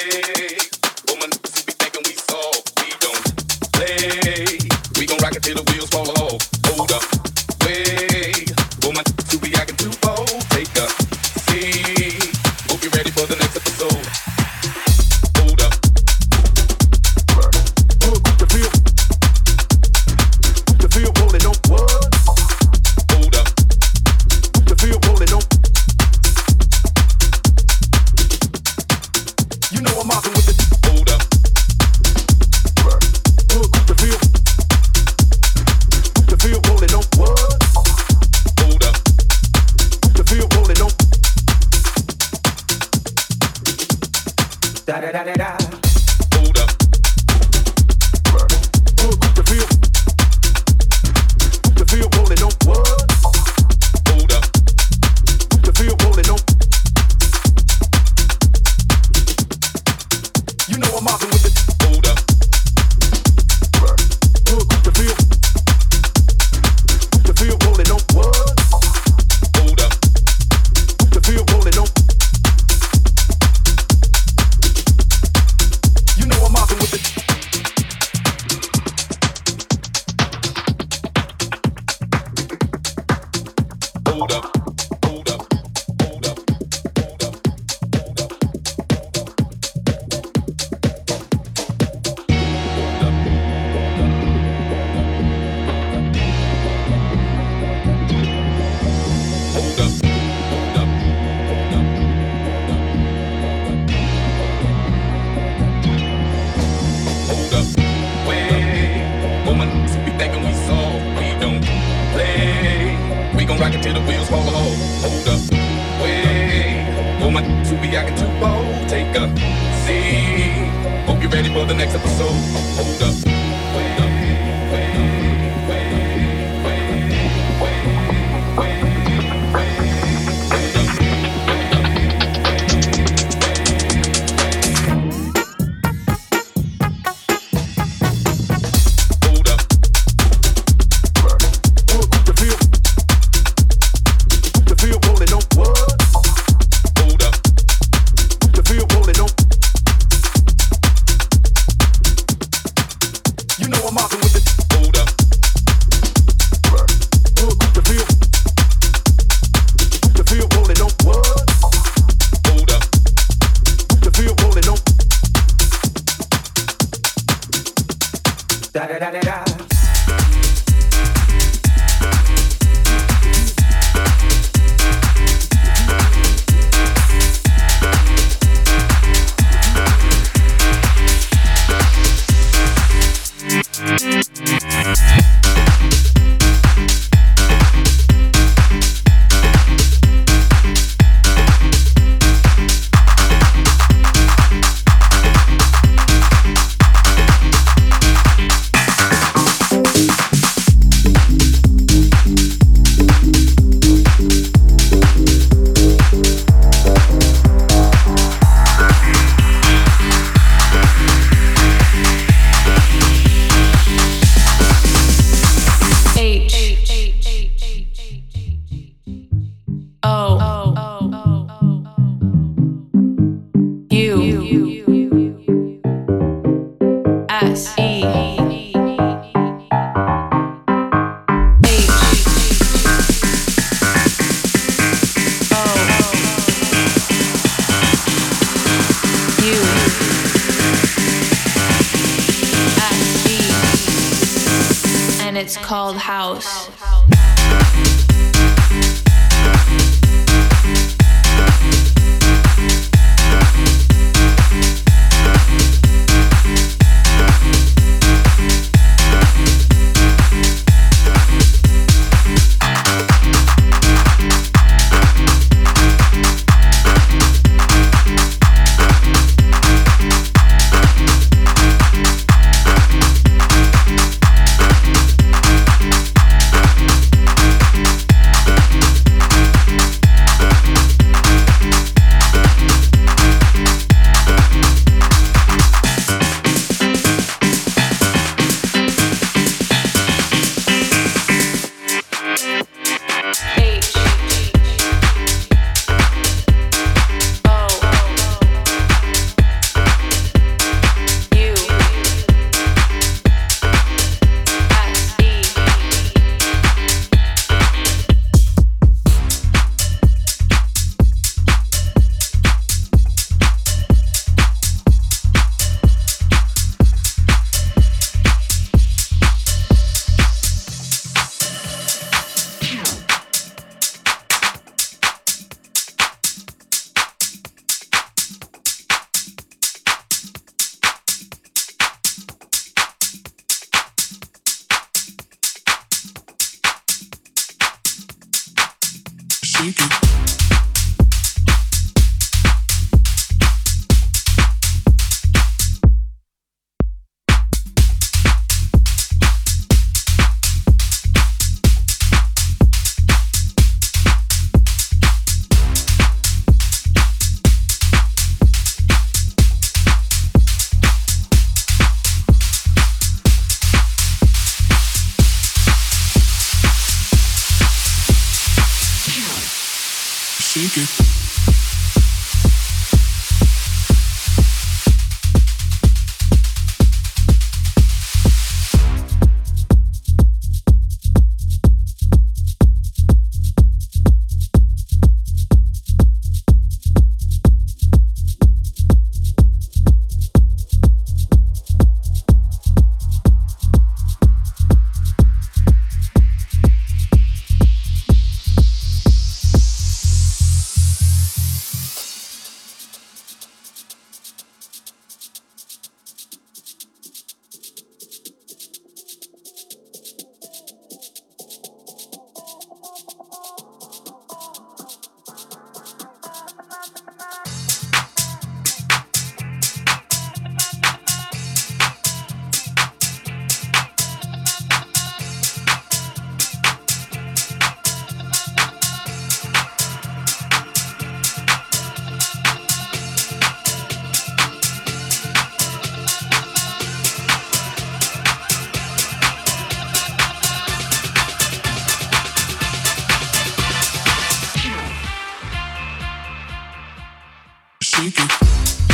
Woman, we thinking we saw, we don't play. We gon' rock it till the wheels fall off. Rock it till the wheels fall off. Hold up, wait. Oh my, to be acting too bold. Take a seat. Hope you're ready for the next episode. Hold up. you. You. chique.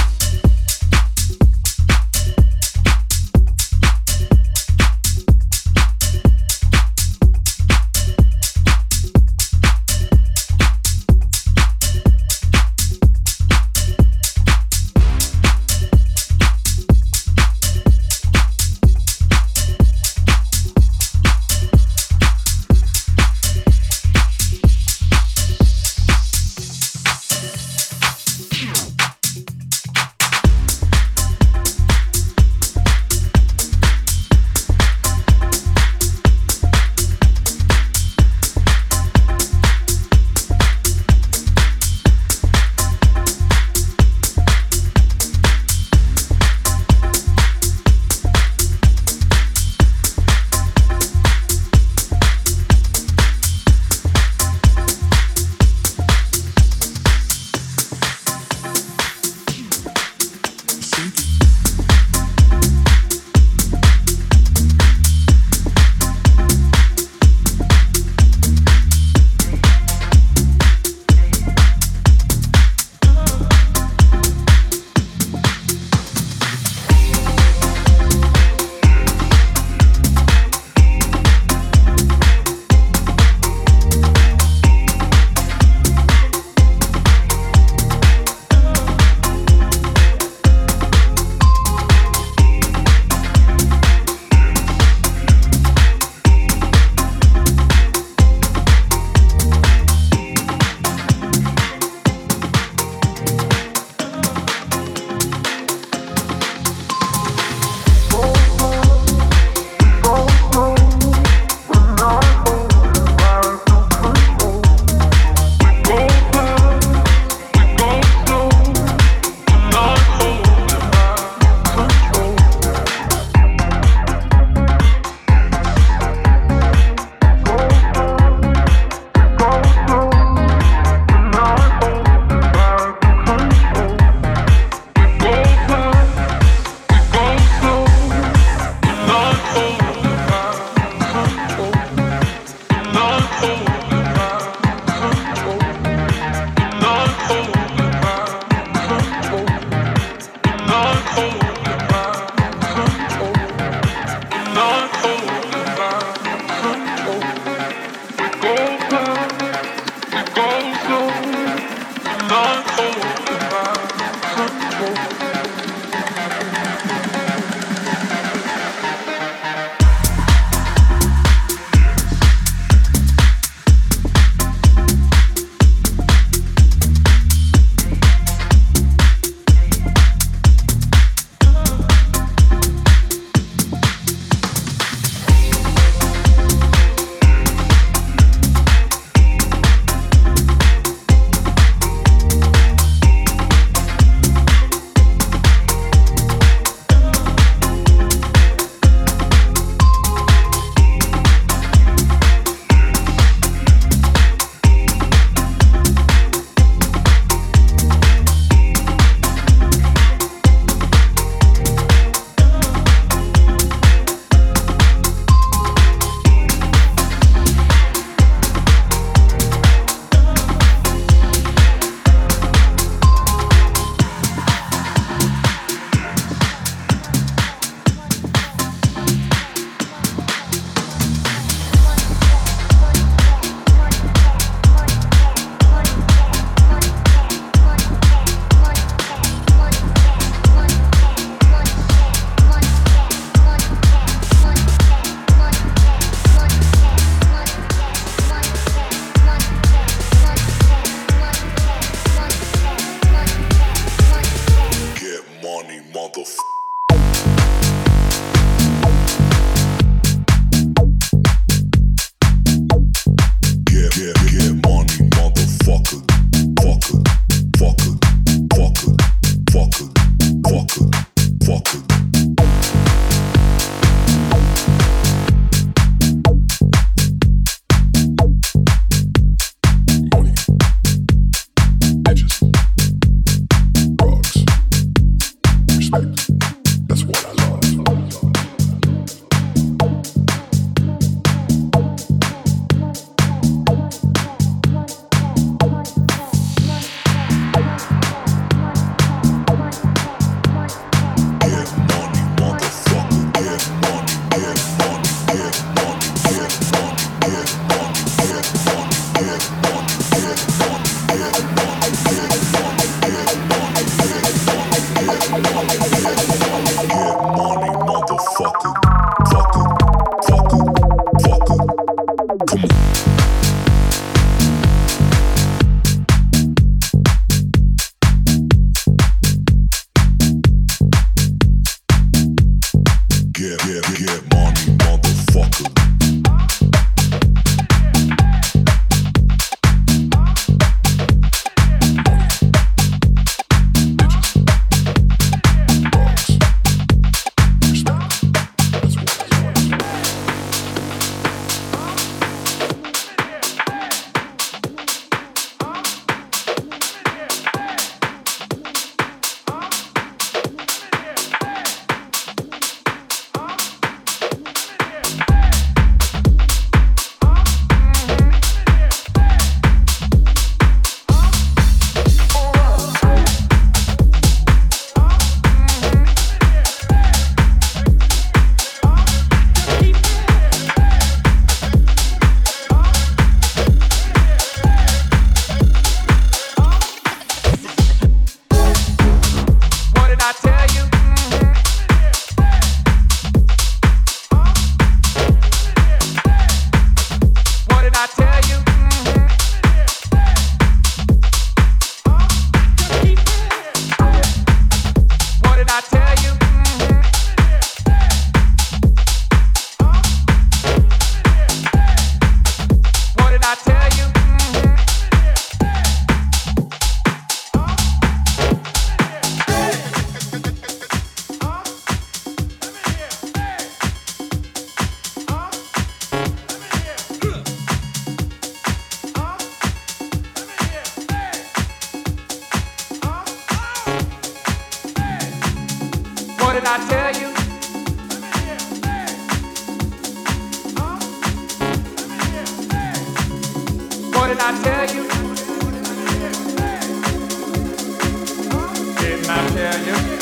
I tell you?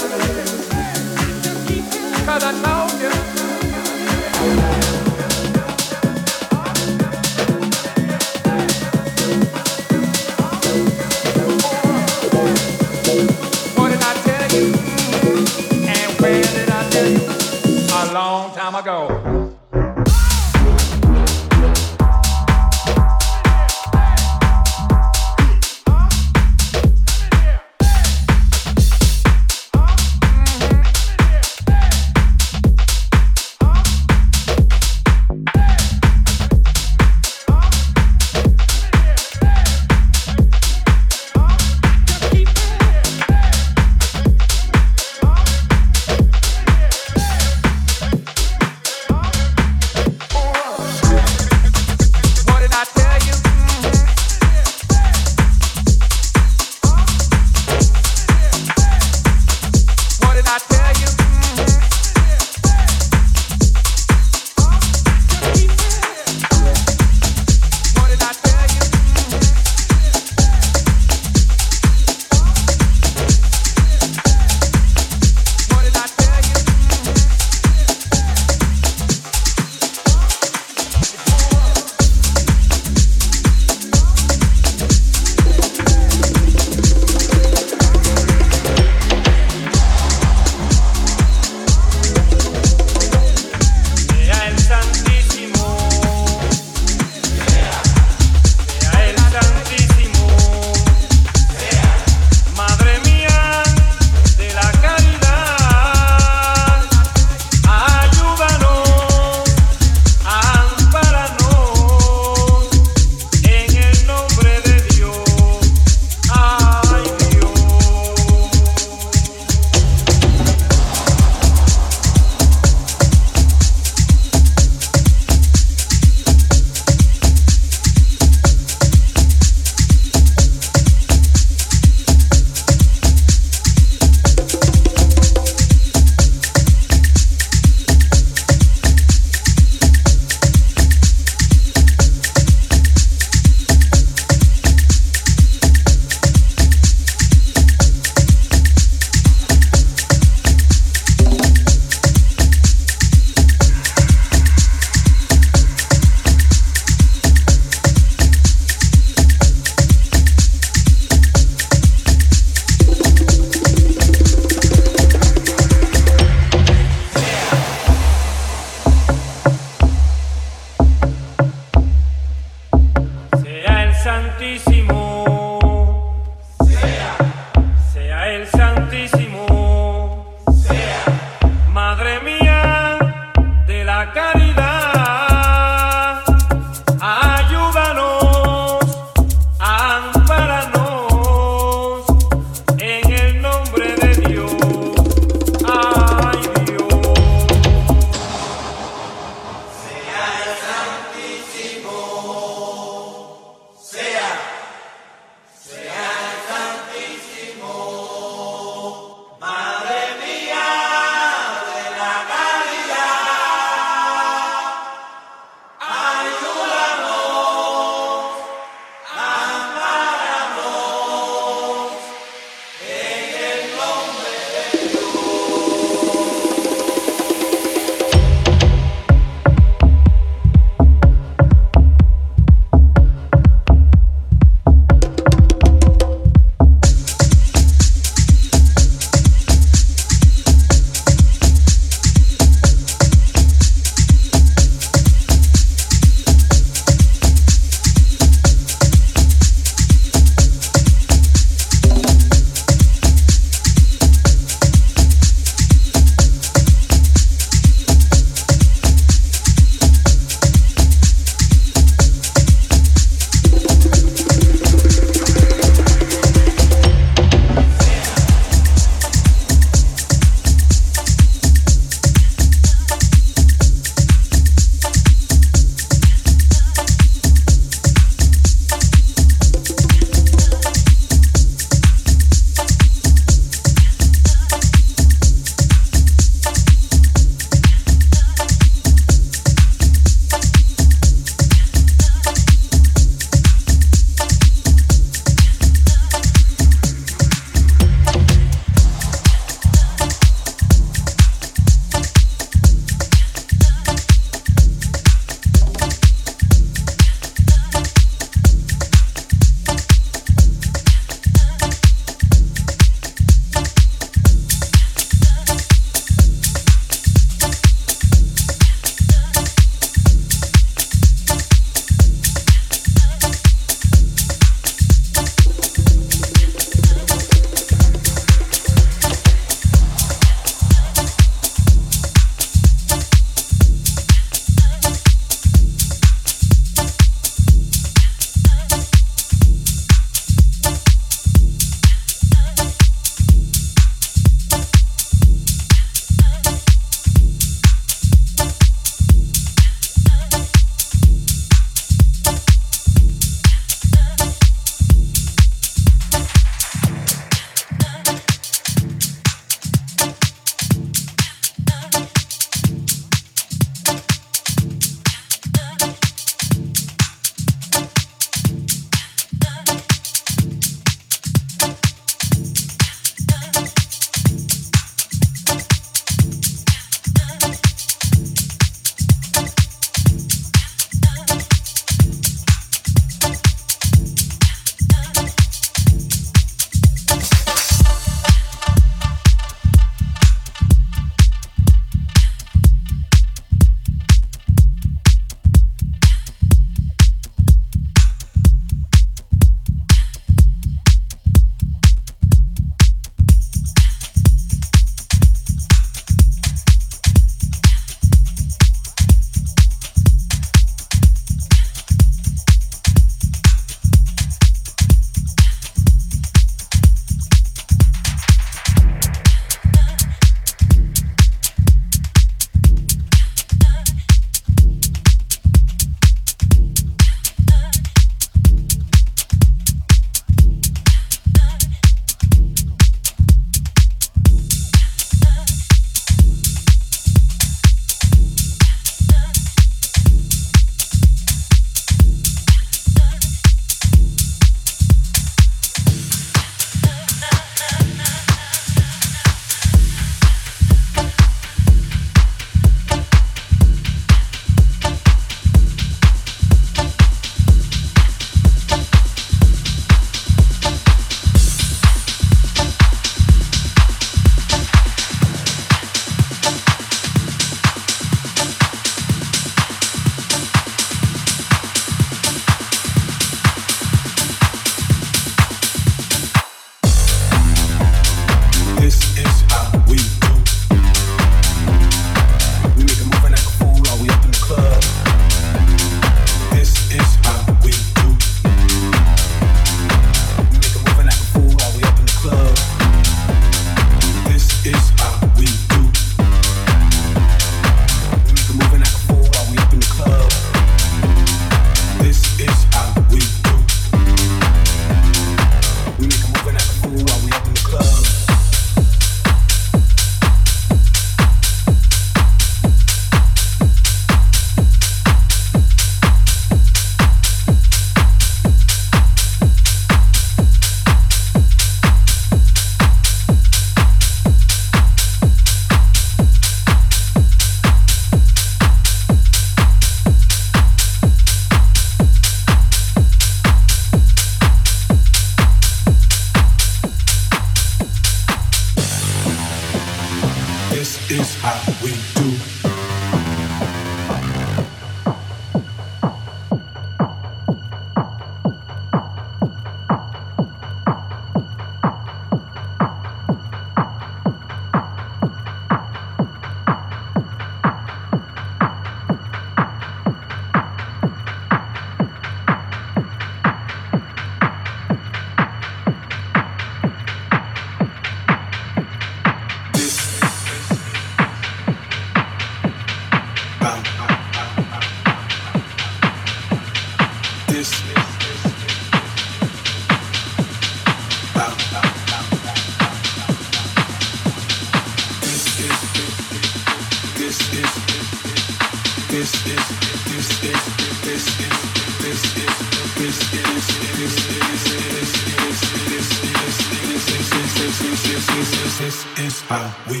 we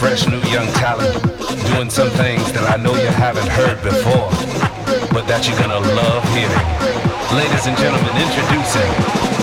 fresh new young talent doing some things that I know you haven't heard before, but that you're gonna love hearing. Ladies and gentlemen, introducing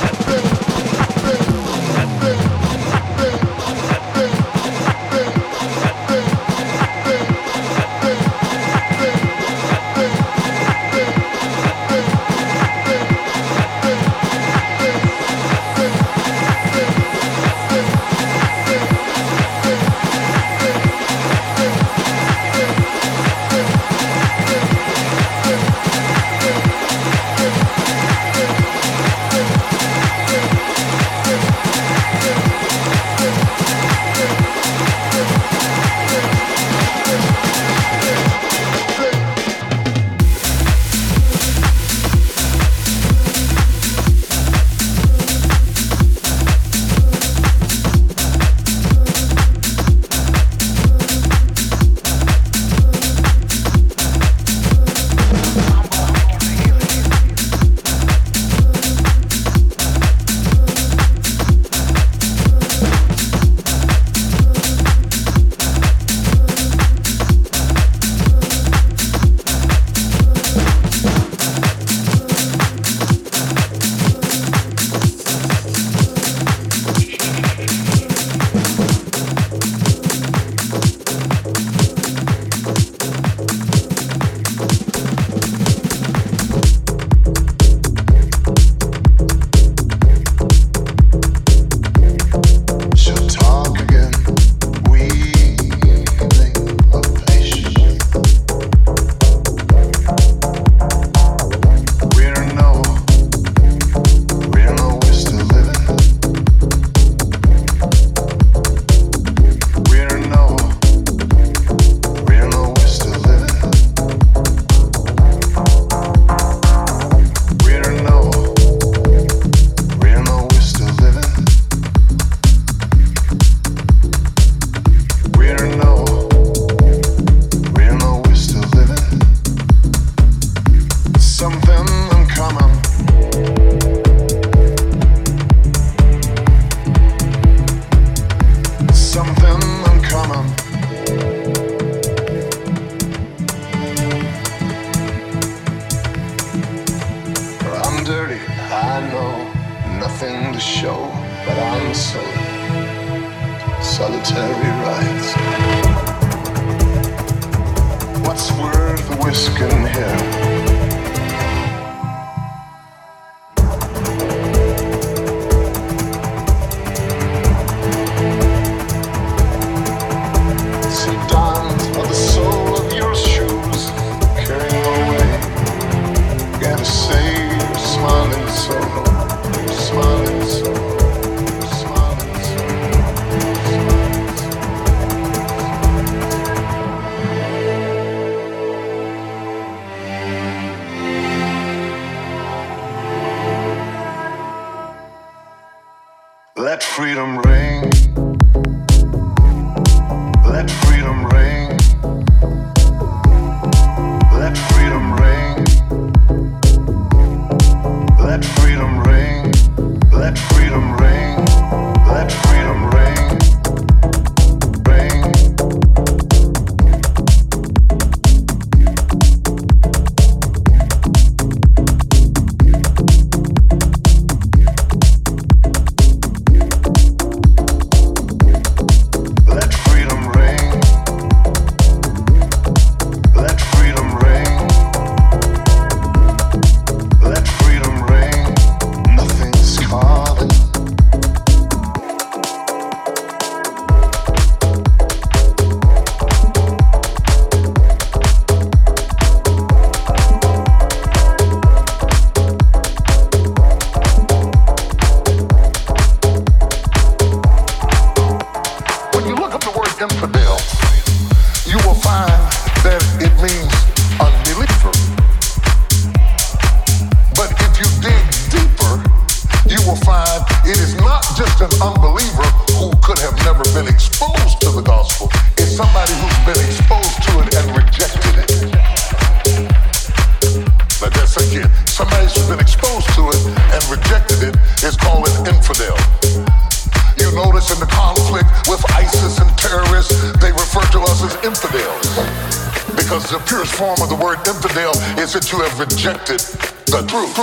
in the conflict with ISIS and terrorists, they refer to us as infidels. Because the purest form of the word infidel is that you have rejected the truth,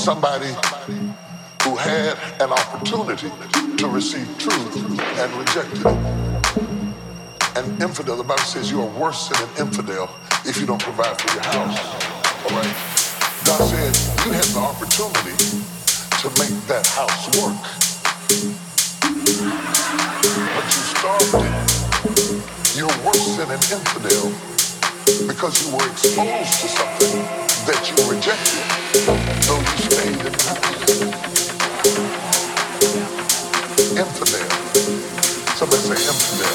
somebody who had an opportunity to receive truth and rejected it. An infidel, the Bible says you are worse than an infidel if you don't provide for your house. All right? God said you had the opportunity to make that house work. But you starved it. You're worse than an infidel because you were exposed to something that you rejected. So you stayed in house. Infidel. Somebody say infidel.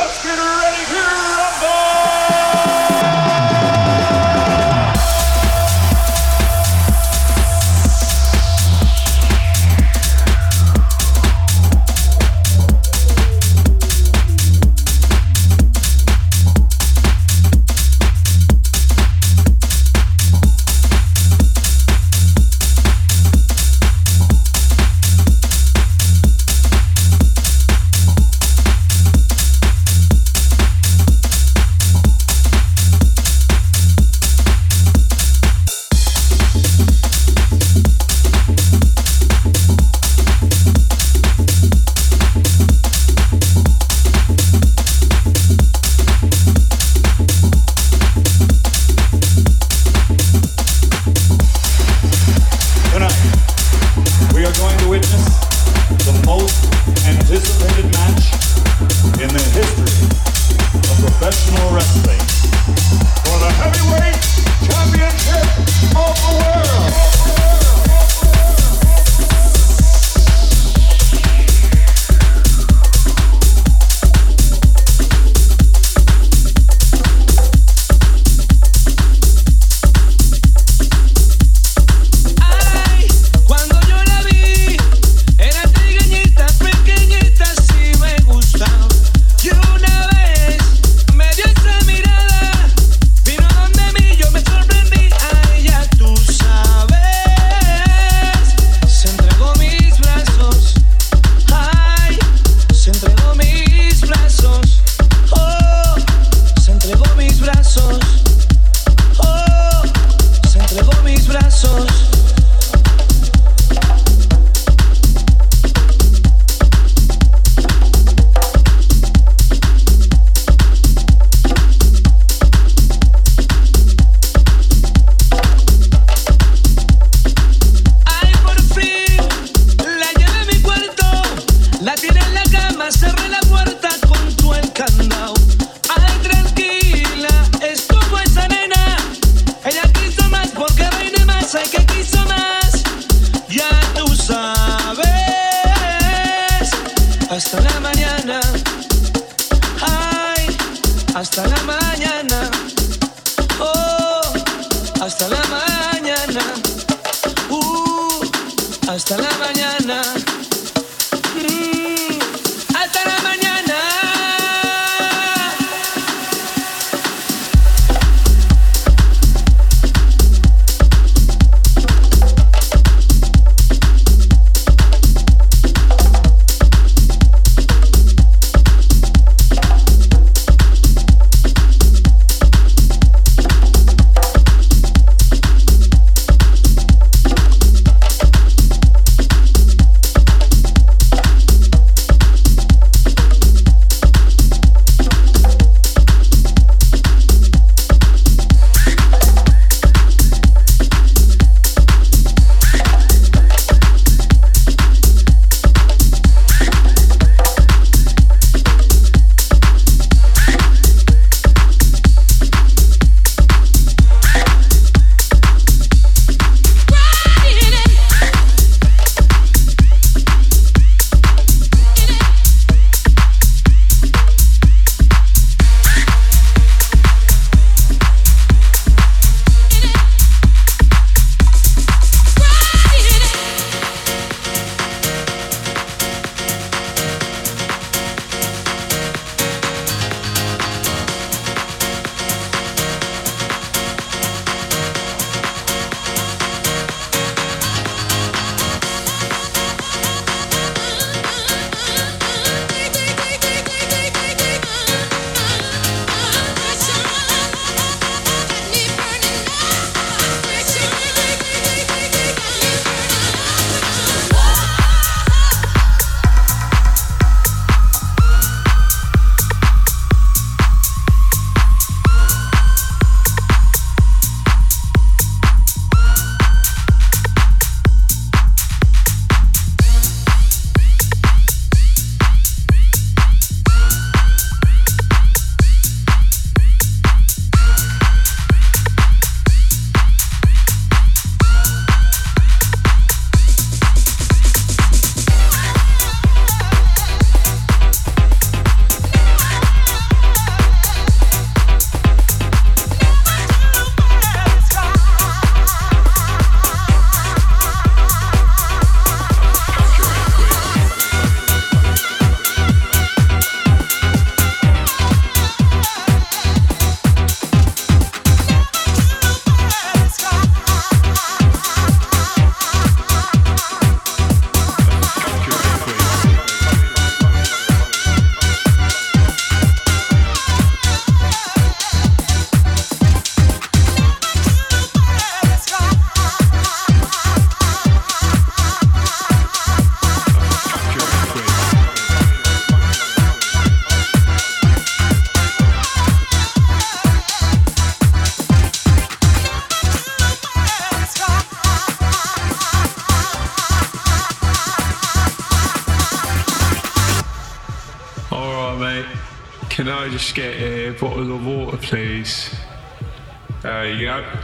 go.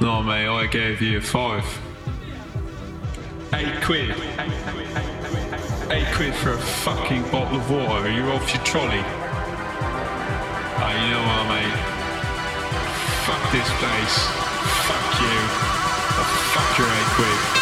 No, mate, I gave you five. Eight quid. Eight quid for a fucking bottle of water. Are you off your trolley? Oh, you know what, mate? Fuck this place. Fuck you. Fuck your eight quid.